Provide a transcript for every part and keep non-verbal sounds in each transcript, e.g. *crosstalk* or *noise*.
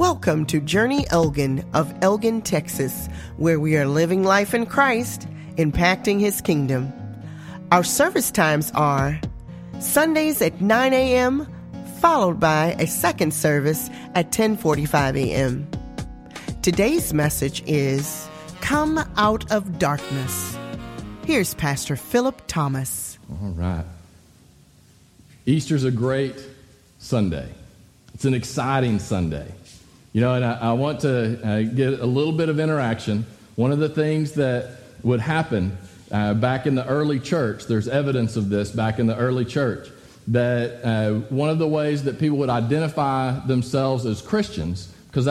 Welcome to Journey Elgin of Elgin, Texas, where we are living life in Christ, impacting His kingdom. Our service times are Sundays at 9 a.m., followed by a second service at 10:45 a.m. Today's message is Come Out of Darkness. Here's Pastor Philip Thomas. All right. Easter's a great Sunday. It's an exciting Sunday. You know, and I, I want to uh, get a little bit of interaction. One of the things that would happen uh, back in the early church, there's evidence of this back in the early church, that uh, one of the ways that people would identify themselves as Christians, because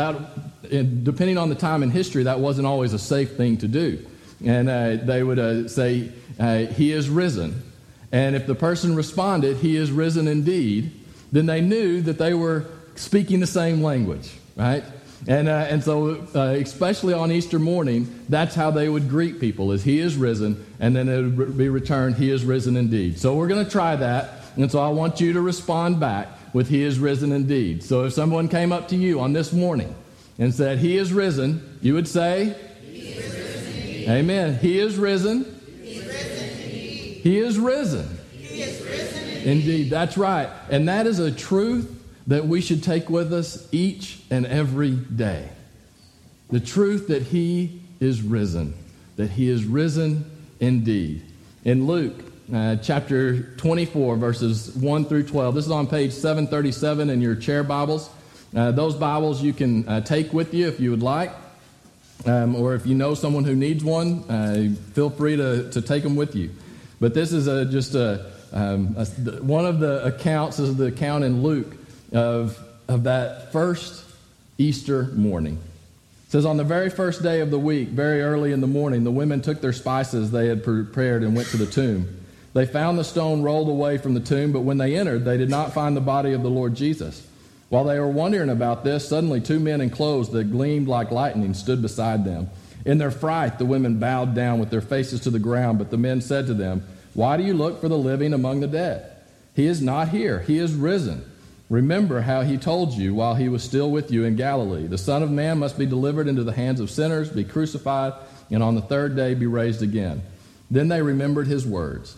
depending on the time in history, that wasn't always a safe thing to do. And uh, they would uh, say, uh, He is risen. And if the person responded, He is risen indeed, then they knew that they were speaking the same language right? And, uh, and so, uh, especially on Easter morning, that's how they would greet people: is He is risen, and then it would be returned, He is risen indeed. So we're going to try that, and so I want you to respond back with He is risen indeed. So if someone came up to you on this morning and said He is risen, you would say, He is risen Amen. He is risen. He is risen indeed. He is risen. He is risen indeed. indeed. That's right, and that is a truth that we should take with us each and every day. The truth that He is risen, that He is risen indeed. In Luke uh, chapter 24, verses 1 through 12, this is on page 737 in your chair Bibles. Uh, those Bibles you can uh, take with you if you would like. Um, or if you know someone who needs one, uh, feel free to, to take them with you. But this is a, just a, um, a, one of the accounts, this is the account in Luke of, of that first Easter morning. It says, On the very first day of the week, very early in the morning, the women took their spices they had prepared and went to the tomb. They found the stone rolled away from the tomb, but when they entered, they did not find the body of the Lord Jesus. While they were wondering about this, suddenly two men in clothes that gleamed like lightning stood beside them. In their fright, the women bowed down with their faces to the ground, but the men said to them, Why do you look for the living among the dead? He is not here, he is risen. Remember how he told you while he was still with you in Galilee the Son of Man must be delivered into the hands of sinners, be crucified, and on the third day be raised again. Then they remembered his words.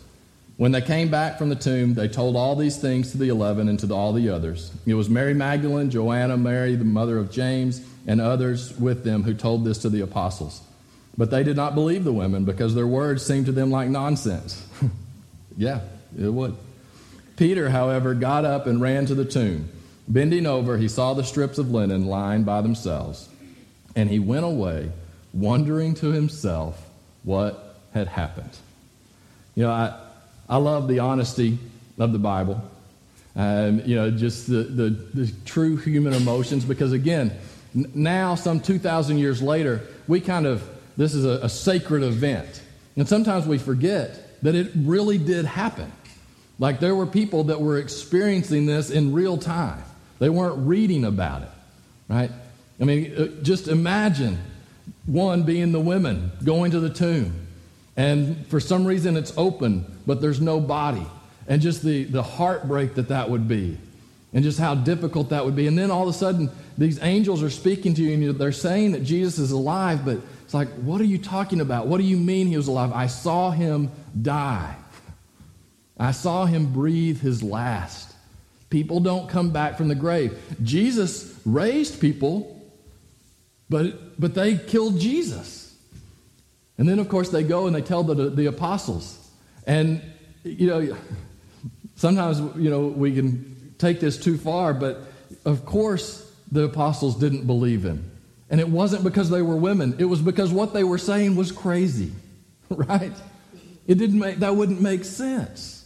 When they came back from the tomb, they told all these things to the eleven and to all the others. It was Mary Magdalene, Joanna, Mary, the mother of James, and others with them who told this to the apostles. But they did not believe the women because their words seemed to them like nonsense. *laughs* yeah, it would. Peter, however, got up and ran to the tomb. Bending over, he saw the strips of linen lying by themselves, and he went away, wondering to himself what had happened. You know, I, I love the honesty of the Bible. Um, you know, just the, the, the, true human emotions, because again, n- now, some 2,000 years later, we kind of, this is a, a sacred event. And sometimes we forget that it really did happen. Like there were people that were experiencing this in real time. They weren't reading about it, right? I mean, uh, just imagine one being the women going to the tomb, and for some reason it's open, but there's no body, and just the, the heartbreak that that would be, and just how difficult that would be. And then all of a sudden, these angels are speaking to you, and they're saying that Jesus is alive, but it's like, what are you talking about? What do you mean he was alive? I saw him die. I saw him breathe his last. People don't come back from the grave. Jesus raised people, but, but they killed Jesus. And then, of course, they go and they tell the, the apostles. And, you know, sometimes, you know, we can take this too far, but of course, the apostles didn't believe him. And it wasn't because they were women, it was because what they were saying was crazy, *laughs* right? It didn't make, that wouldn't make sense.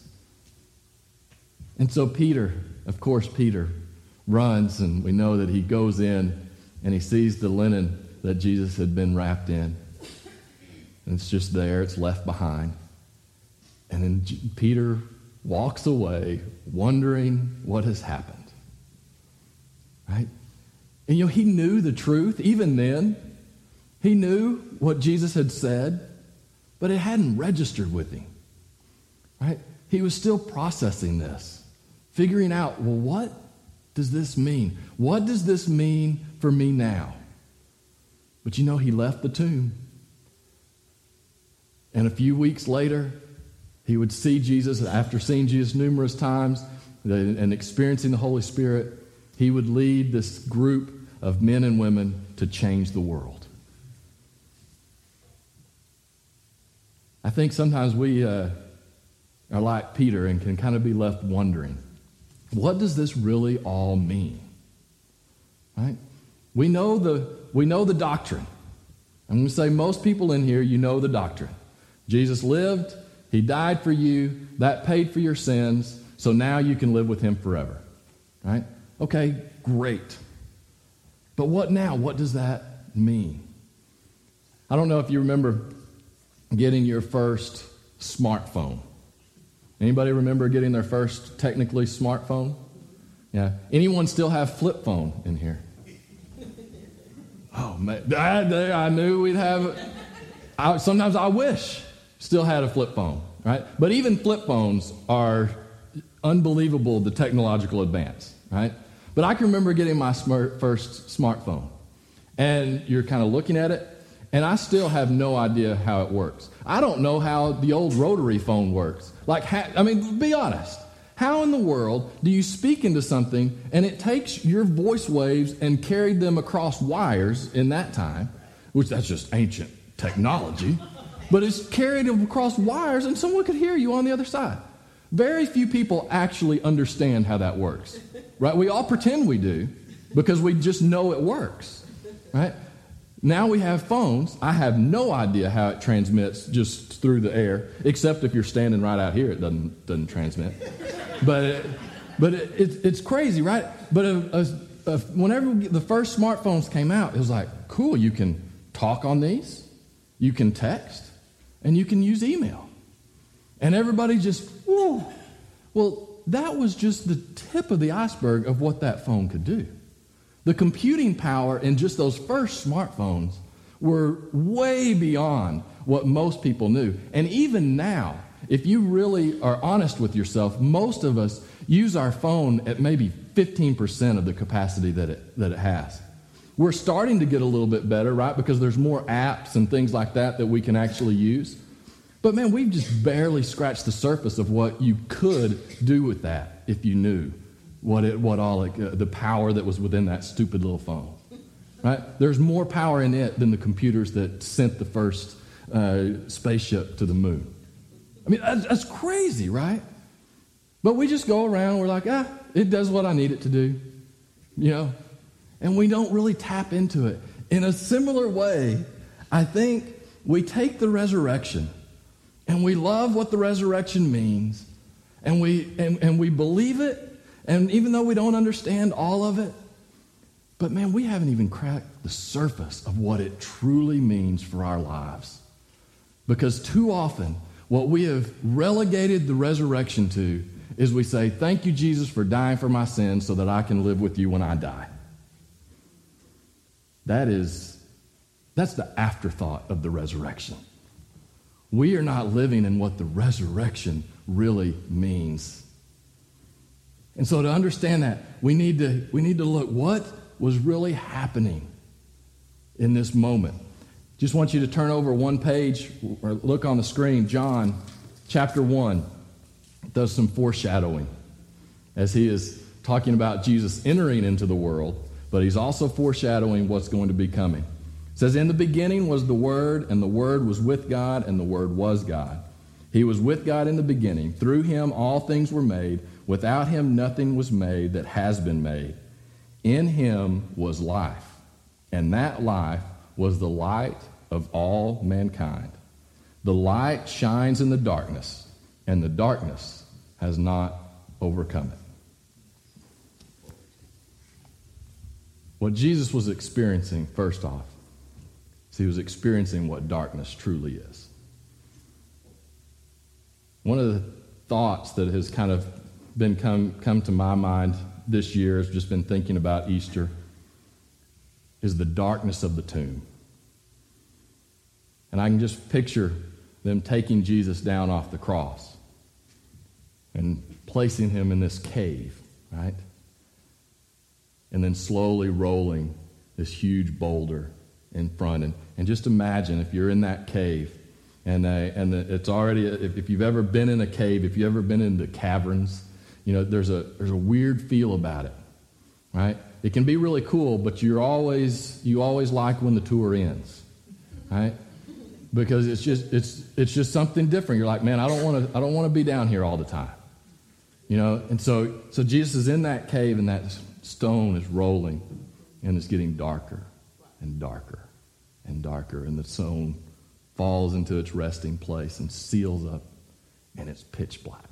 And so Peter, of course, Peter runs, and we know that he goes in and he sees the linen that Jesus had been wrapped in. And it's just there, it's left behind. And then Peter walks away wondering what has happened. Right? And you know, he knew the truth even then. He knew what Jesus had said, but it hadn't registered with him. Right? He was still processing this figuring out, well, what does this mean? What does this mean for me now. But you know, he left the tomb. And a few weeks later, he would see Jesus after seeing Jesus numerous times and experiencing the Holy Spirit. He would lead this group of men and women to change the world. I think sometimes we uh, are like Peter and can kind of be left wondering what does this really all mean? Right? We know the, we know the doctrine. I'm going to say most people in here, you know the doctrine. Jesus lived, He died for you, that paid for your sins, so now you can live with Him forever. Right? Okay, great. But what now? What does that mean? I don't know if you remember getting your first smartphone. Anybody remember getting their first technically smartphone? Yeah. Anyone still have flip phone in here? Oh man, I, I knew we'd have. I, sometimes I wish still had a flip phone, right? But even flip phones are unbelievable the technological advance, right? But I can remember getting my smart, first smartphone, and you're kind of looking at it, and I still have no idea how it works. I don't know how the old rotary phone works. Like, I mean, be honest. How in the world do you speak into something and it takes your voice waves and carried them across wires in that time, which that's just ancient technology, but it's carried across wires and someone could hear you on the other side. Very few people actually understand how that works, right? We all pretend we do because we just know it works, right? Now we have phones. I have no idea how it transmits just through the air, except if you're standing right out here, it doesn't, doesn't transmit. but it, but it, it, it's crazy, right? But a, a, a, whenever the first smartphones came out, it was like, cool, you can talk on these, you can text, and you can use email. And everybody just, whoa. Well, that was just the tip of the iceberg of what that phone could do. The computing power in just those first smartphones were way beyond what most people knew. And even now, if you really are honest with yourself, most of us use our phone at maybe 15% of the capacity that it, that it has. We're starting to get a little bit better, right? Because there's more apps and things like that that we can actually use. But man, we've just barely scratched the surface of what you could do with that if you knew what, it, what all it, uh, the power that was within that stupid little phone. Right? There's more power in it than the computers that sent the first uh, spaceship to the moon. I mean, that's, that's crazy, right? But we just go around, we're like, ah, it does what I need it to do, you know? And we don't really tap into it. In a similar way, I think we take the resurrection and we love what the resurrection means and we, and, and we believe it and even though we don't understand all of it, but man, we haven't even cracked the surface of what it truly means for our lives. Because too often, what we have relegated the resurrection to is we say, Thank you, Jesus, for dying for my sins so that I can live with you when I die. That is, that's the afterthought of the resurrection. We are not living in what the resurrection really means. And so to understand that, we need to, we need to look what was really happening in this moment. Just want you to turn over one page or look on the screen. John chapter 1 does some foreshadowing as he is talking about Jesus entering into the world, but he's also foreshadowing what's going to be coming. It says, In the beginning was the Word, and the Word was with God, and the Word was God. He was with God in the beginning. Through him all things were made. Without him nothing was made that has been made. In him was life, and that life was the light of all mankind. The light shines in the darkness, and the darkness has not overcome it. What Jesus was experiencing, first off, is he was experiencing what darkness truly is. One of the thoughts that has kind of been come, come to my mind this year has just been thinking about Easter is the darkness of the tomb. And I can just picture them taking Jesus down off the cross and placing him in this cave, right? And then slowly rolling this huge boulder in front. And, and just imagine if you're in that cave and, uh, and it's already, if, if you've ever been in a cave, if you've ever been into caverns, you know, there's a, there's a weird feel about it, right? It can be really cool, but you're always, you always like when the tour ends, right? Because it's just, it's, it's just something different. You're like, man, I don't want to, I don't want to be down here all the time. You know, and so, so Jesus is in that cave and that stone is rolling and it's getting darker and darker and darker. And the stone falls into its resting place and seals up and it's pitch black.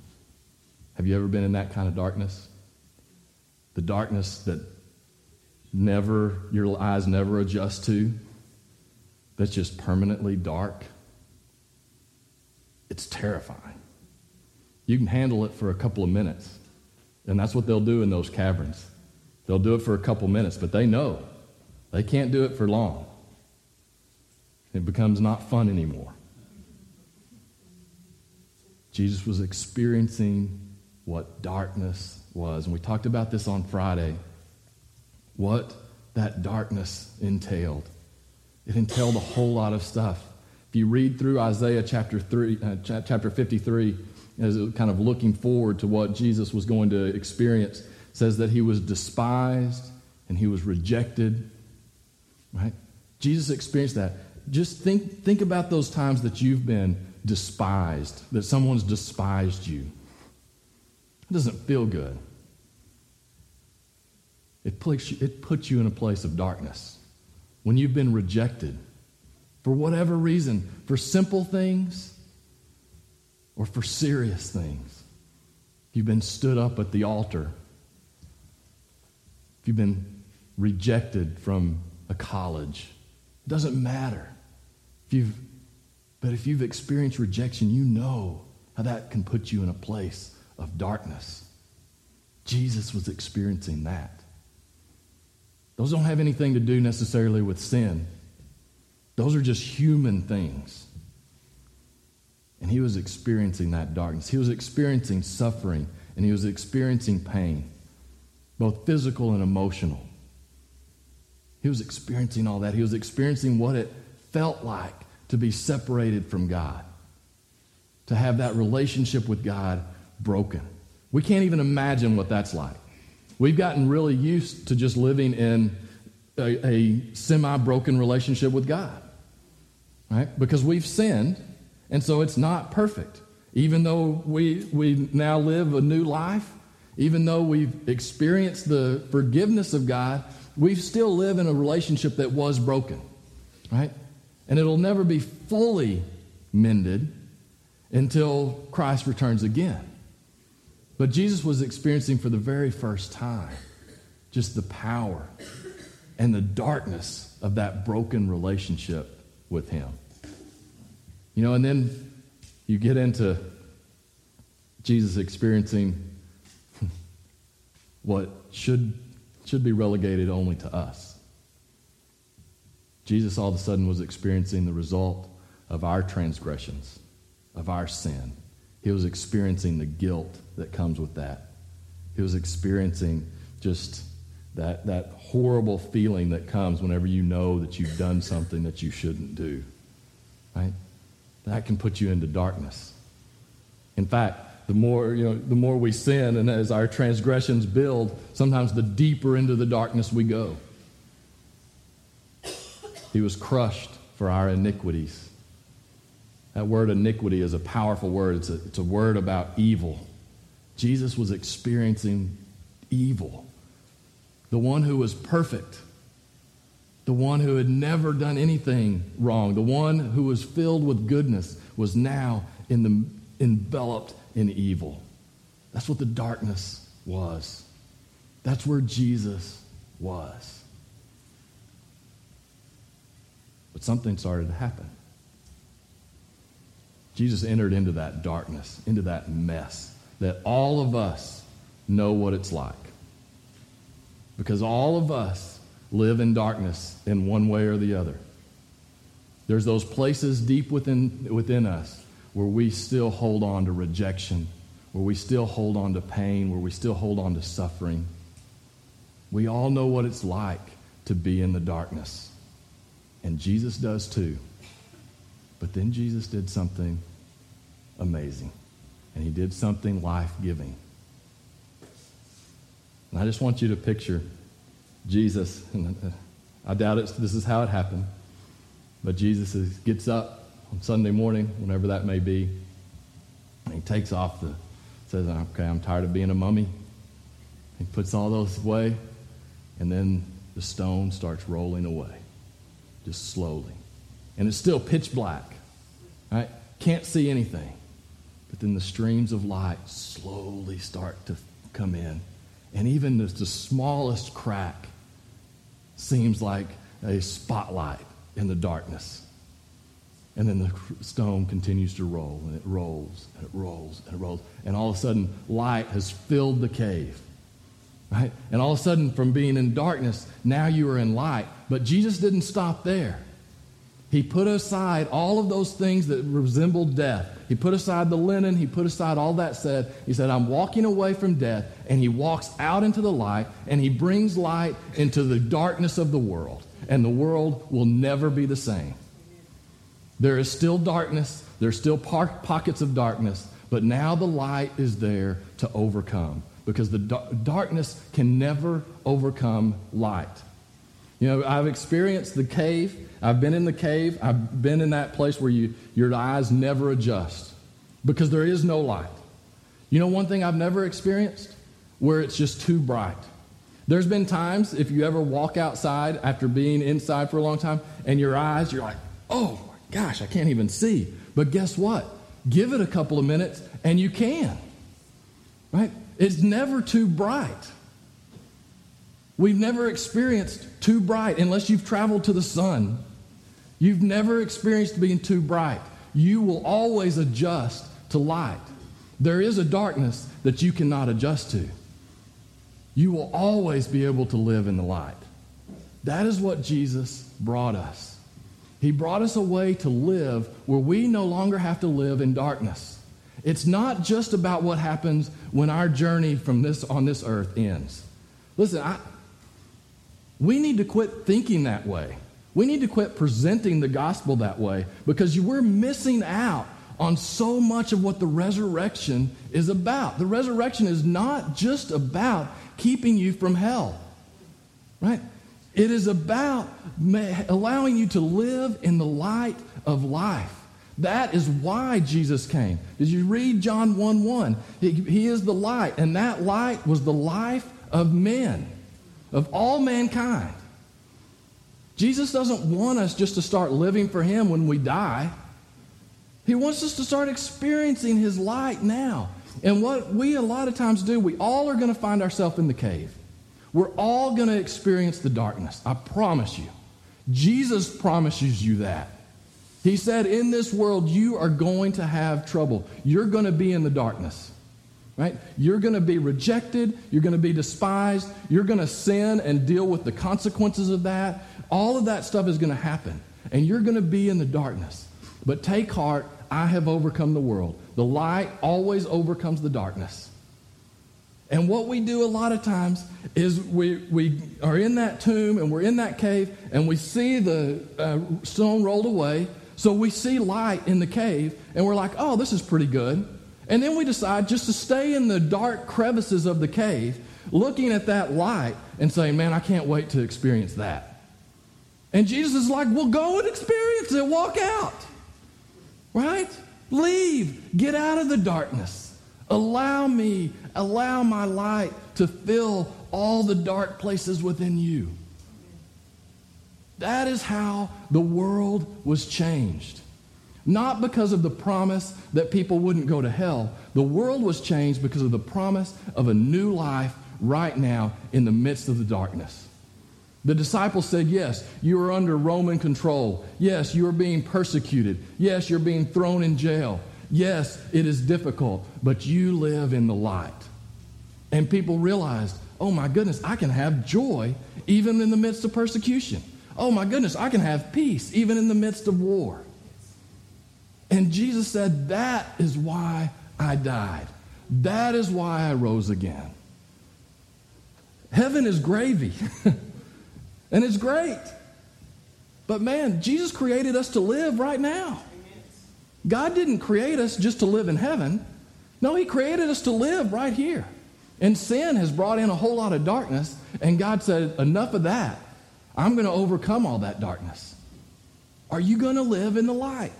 Have you ever been in that kind of darkness? The darkness that never, your eyes never adjust to, that's just permanently dark. It's terrifying. You can handle it for a couple of minutes. And that's what they'll do in those caverns. They'll do it for a couple minutes, but they know they can't do it for long. It becomes not fun anymore. Jesus was experiencing what darkness was. And we talked about this on Friday. What that darkness entailed. It entailed a whole lot of stuff. If you read through Isaiah chapter, three, uh, chapter 53, as kind of looking forward to what Jesus was going to experience, says that he was despised and he was rejected. Right? Jesus experienced that. Just think, think about those times that you've been despised, that someone's despised you. It doesn't feel good. It puts, you, it puts you in a place of darkness. When you've been rejected, for whatever reason, for simple things or for serious things, you've been stood up at the altar, if you've been rejected from a college, it doesn't matter. If you've, but if you've experienced rejection, you know how that can put you in a place of darkness. Jesus was experiencing that. Those don't have anything to do necessarily with sin, those are just human things. And he was experiencing that darkness. He was experiencing suffering and he was experiencing pain, both physical and emotional. He was experiencing all that. He was experiencing what it felt like to be separated from God, to have that relationship with God broken. We can't even imagine what that's like. We've gotten really used to just living in a, a semi broken relationship with God, right? Because we've sinned, and so it's not perfect. Even though we, we now live a new life, even though we've experienced the forgiveness of God, we still live in a relationship that was broken, right? And it'll never be fully mended until Christ returns again. But Jesus was experiencing for the very first time just the power and the darkness of that broken relationship with Him. You know, and then you get into Jesus experiencing *laughs* what should, should be relegated only to us. Jesus all of a sudden was experiencing the result of our transgressions, of our sin. He was experiencing the guilt that comes with that. He was experiencing just that, that horrible feeling that comes whenever you know that you've done something that you shouldn't do. Right? That can put you into darkness. In fact, the more, you know, the more we sin and as our transgressions build, sometimes the deeper into the darkness we go. He was crushed for our iniquities. That word iniquity is a powerful word. It's a, it's a word about evil. Jesus was experiencing evil. The one who was perfect, the one who had never done anything wrong, the one who was filled with goodness, was now in the, enveloped in evil. That's what the darkness was. That's where Jesus was. But something started to happen. Jesus entered into that darkness, into that mess that all of us know what it's like. Because all of us live in darkness in one way or the other. There's those places deep within, within us where we still hold on to rejection, where we still hold on to pain, where we still hold on to suffering. We all know what it's like to be in the darkness. And Jesus does too. But then Jesus did something amazing. And he did something life giving. And I just want you to picture Jesus. And uh, I doubt it, this is how it happened. But Jesus is, gets up on Sunday morning, whenever that may be, and he takes off the, says, okay, I'm tired of being a mummy. He puts all those away, and then the stone starts rolling away, just slowly. And it's still pitch black, right? Can't see anything. But then the streams of light slowly start to come in. And even the, the smallest crack seems like a spotlight in the darkness. And then the stone continues to roll, and it rolls, and it rolls, and it rolls. And all of a sudden, light has filled the cave. Right? And all of a sudden, from being in darkness, now you are in light. But Jesus didn't stop there. He put aside all of those things that resembled death. He put aside the linen. He put aside all that said. He said, I'm walking away from death. And he walks out into the light and he brings light into the darkness of the world. And the world will never be the same. There is still darkness, there's still pockets of darkness, but now the light is there to overcome because the darkness can never overcome light. You know, I've experienced the cave. I've been in the cave. I've been in that place where you, your eyes never adjust because there is no light. You know, one thing I've never experienced? Where it's just too bright. There's been times, if you ever walk outside after being inside for a long time, and your eyes, you're like, oh my gosh, I can't even see. But guess what? Give it a couple of minutes, and you can. Right? It's never too bright. We've never experienced too bright unless you've traveled to the sun. You've never experienced being too bright. You will always adjust to light. There is a darkness that you cannot adjust to. You will always be able to live in the light. That is what Jesus brought us. He brought us a way to live where we no longer have to live in darkness. It's not just about what happens when our journey from this on this earth ends. Listen, I, we need to quit thinking that way. We need to quit presenting the gospel that way because we're missing out on so much of what the resurrection is about. The resurrection is not just about keeping you from hell, right? It is about allowing you to live in the light of life. That is why Jesus came. Did you read John 1 1? He, he is the light, and that light was the life of men of all mankind. Jesus doesn't want us just to start living for Him when we die. He wants us to start experiencing His light now. And what we a lot of times do, we all are going to find ourselves in the cave. We're all going to experience the darkness. I promise you. Jesus promises you that. He said, In this world, you are going to have trouble. You're going to be in the darkness right? You're going to be rejected. You're going to be despised. You're going to sin and deal with the consequences of that. All of that stuff is going to happen. And you're going to be in the darkness. But take heart, I have overcome the world. The light always overcomes the darkness. And what we do a lot of times is we, we are in that tomb and we're in that cave and we see the uh, stone rolled away. So we see light in the cave and we're like, oh, this is pretty good. And then we decide just to stay in the dark crevices of the cave, looking at that light and saying, Man, I can't wait to experience that. And Jesus is like, Well, go and experience it. Walk out. Right? Leave. Get out of the darkness. Allow me, allow my light to fill all the dark places within you. That is how the world was changed. Not because of the promise that people wouldn't go to hell. The world was changed because of the promise of a new life right now in the midst of the darkness. The disciples said, Yes, you are under Roman control. Yes, you are being persecuted. Yes, you're being thrown in jail. Yes, it is difficult, but you live in the light. And people realized, Oh my goodness, I can have joy even in the midst of persecution. Oh my goodness, I can have peace even in the midst of war. And Jesus said, That is why I died. That is why I rose again. Heaven is gravy. *laughs* And it's great. But man, Jesus created us to live right now. God didn't create us just to live in heaven. No, He created us to live right here. And sin has brought in a whole lot of darkness, and God said, Enough of that. I'm going to overcome all that darkness. Are you going to live in the light?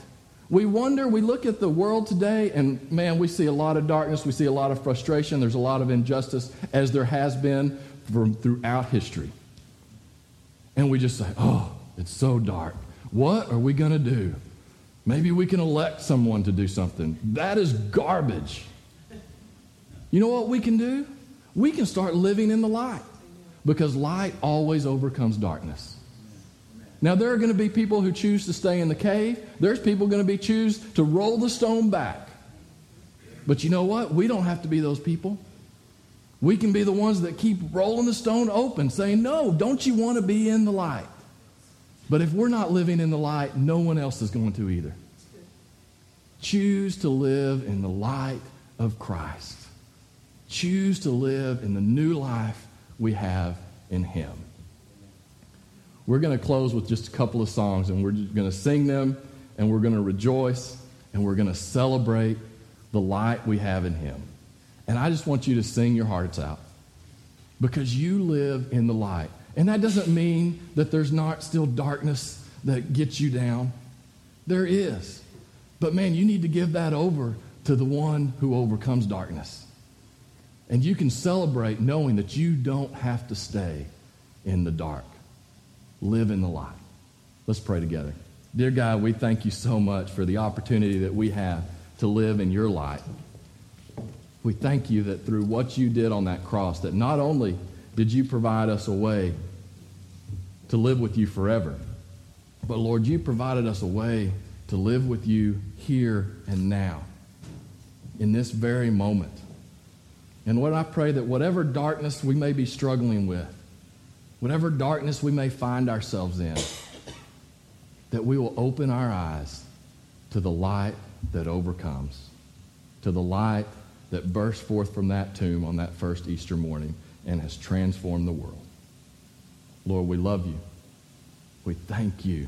We wonder, we look at the world today, and man, we see a lot of darkness, we see a lot of frustration, there's a lot of injustice, as there has been from throughout history. And we just say, oh, it's so dark. What are we going to do? Maybe we can elect someone to do something. That is garbage. You know what we can do? We can start living in the light because light always overcomes darkness. Now, there are going to be people who choose to stay in the cave. There's people going to be choose to roll the stone back. But you know what? We don't have to be those people. We can be the ones that keep rolling the stone open, saying, No, don't you want to be in the light? But if we're not living in the light, no one else is going to either. Choose to live in the light of Christ. Choose to live in the new life we have in Him. We're going to close with just a couple of songs, and we're going to sing them, and we're going to rejoice, and we're going to celebrate the light we have in Him. And I just want you to sing your hearts out because you live in the light. And that doesn't mean that there's not still darkness that gets you down. There is. But man, you need to give that over to the one who overcomes darkness. And you can celebrate knowing that you don't have to stay in the dark. Live in the light. Let's pray together. Dear God, we thank you so much for the opportunity that we have to live in your light. We thank you that through what you did on that cross, that not only did you provide us a way to live with you forever. But Lord, you provided us a way to live with you here and now, in this very moment. And Lord, I pray that whatever darkness we may be struggling with, whatever darkness we may find ourselves in, that we will open our eyes to the light that overcomes, to the light that burst forth from that tomb on that first Easter morning and has transformed the world. Lord, we love you. We thank you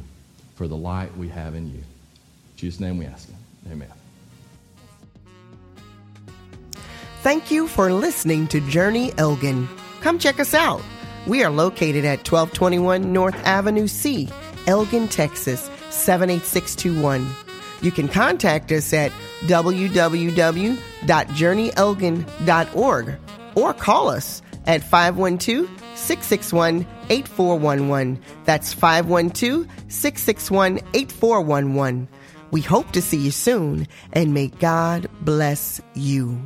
for the light we have in you. In Jesus' name we ask it. Amen. Thank you for listening to Journey Elgin. Come check us out. We are located at 1221 North Avenue C, Elgin, Texas 78621. You can contact us at www.journeyelgin.org or call us at 512 661 8411. That's 512 661 8411. We hope to see you soon and may God bless you.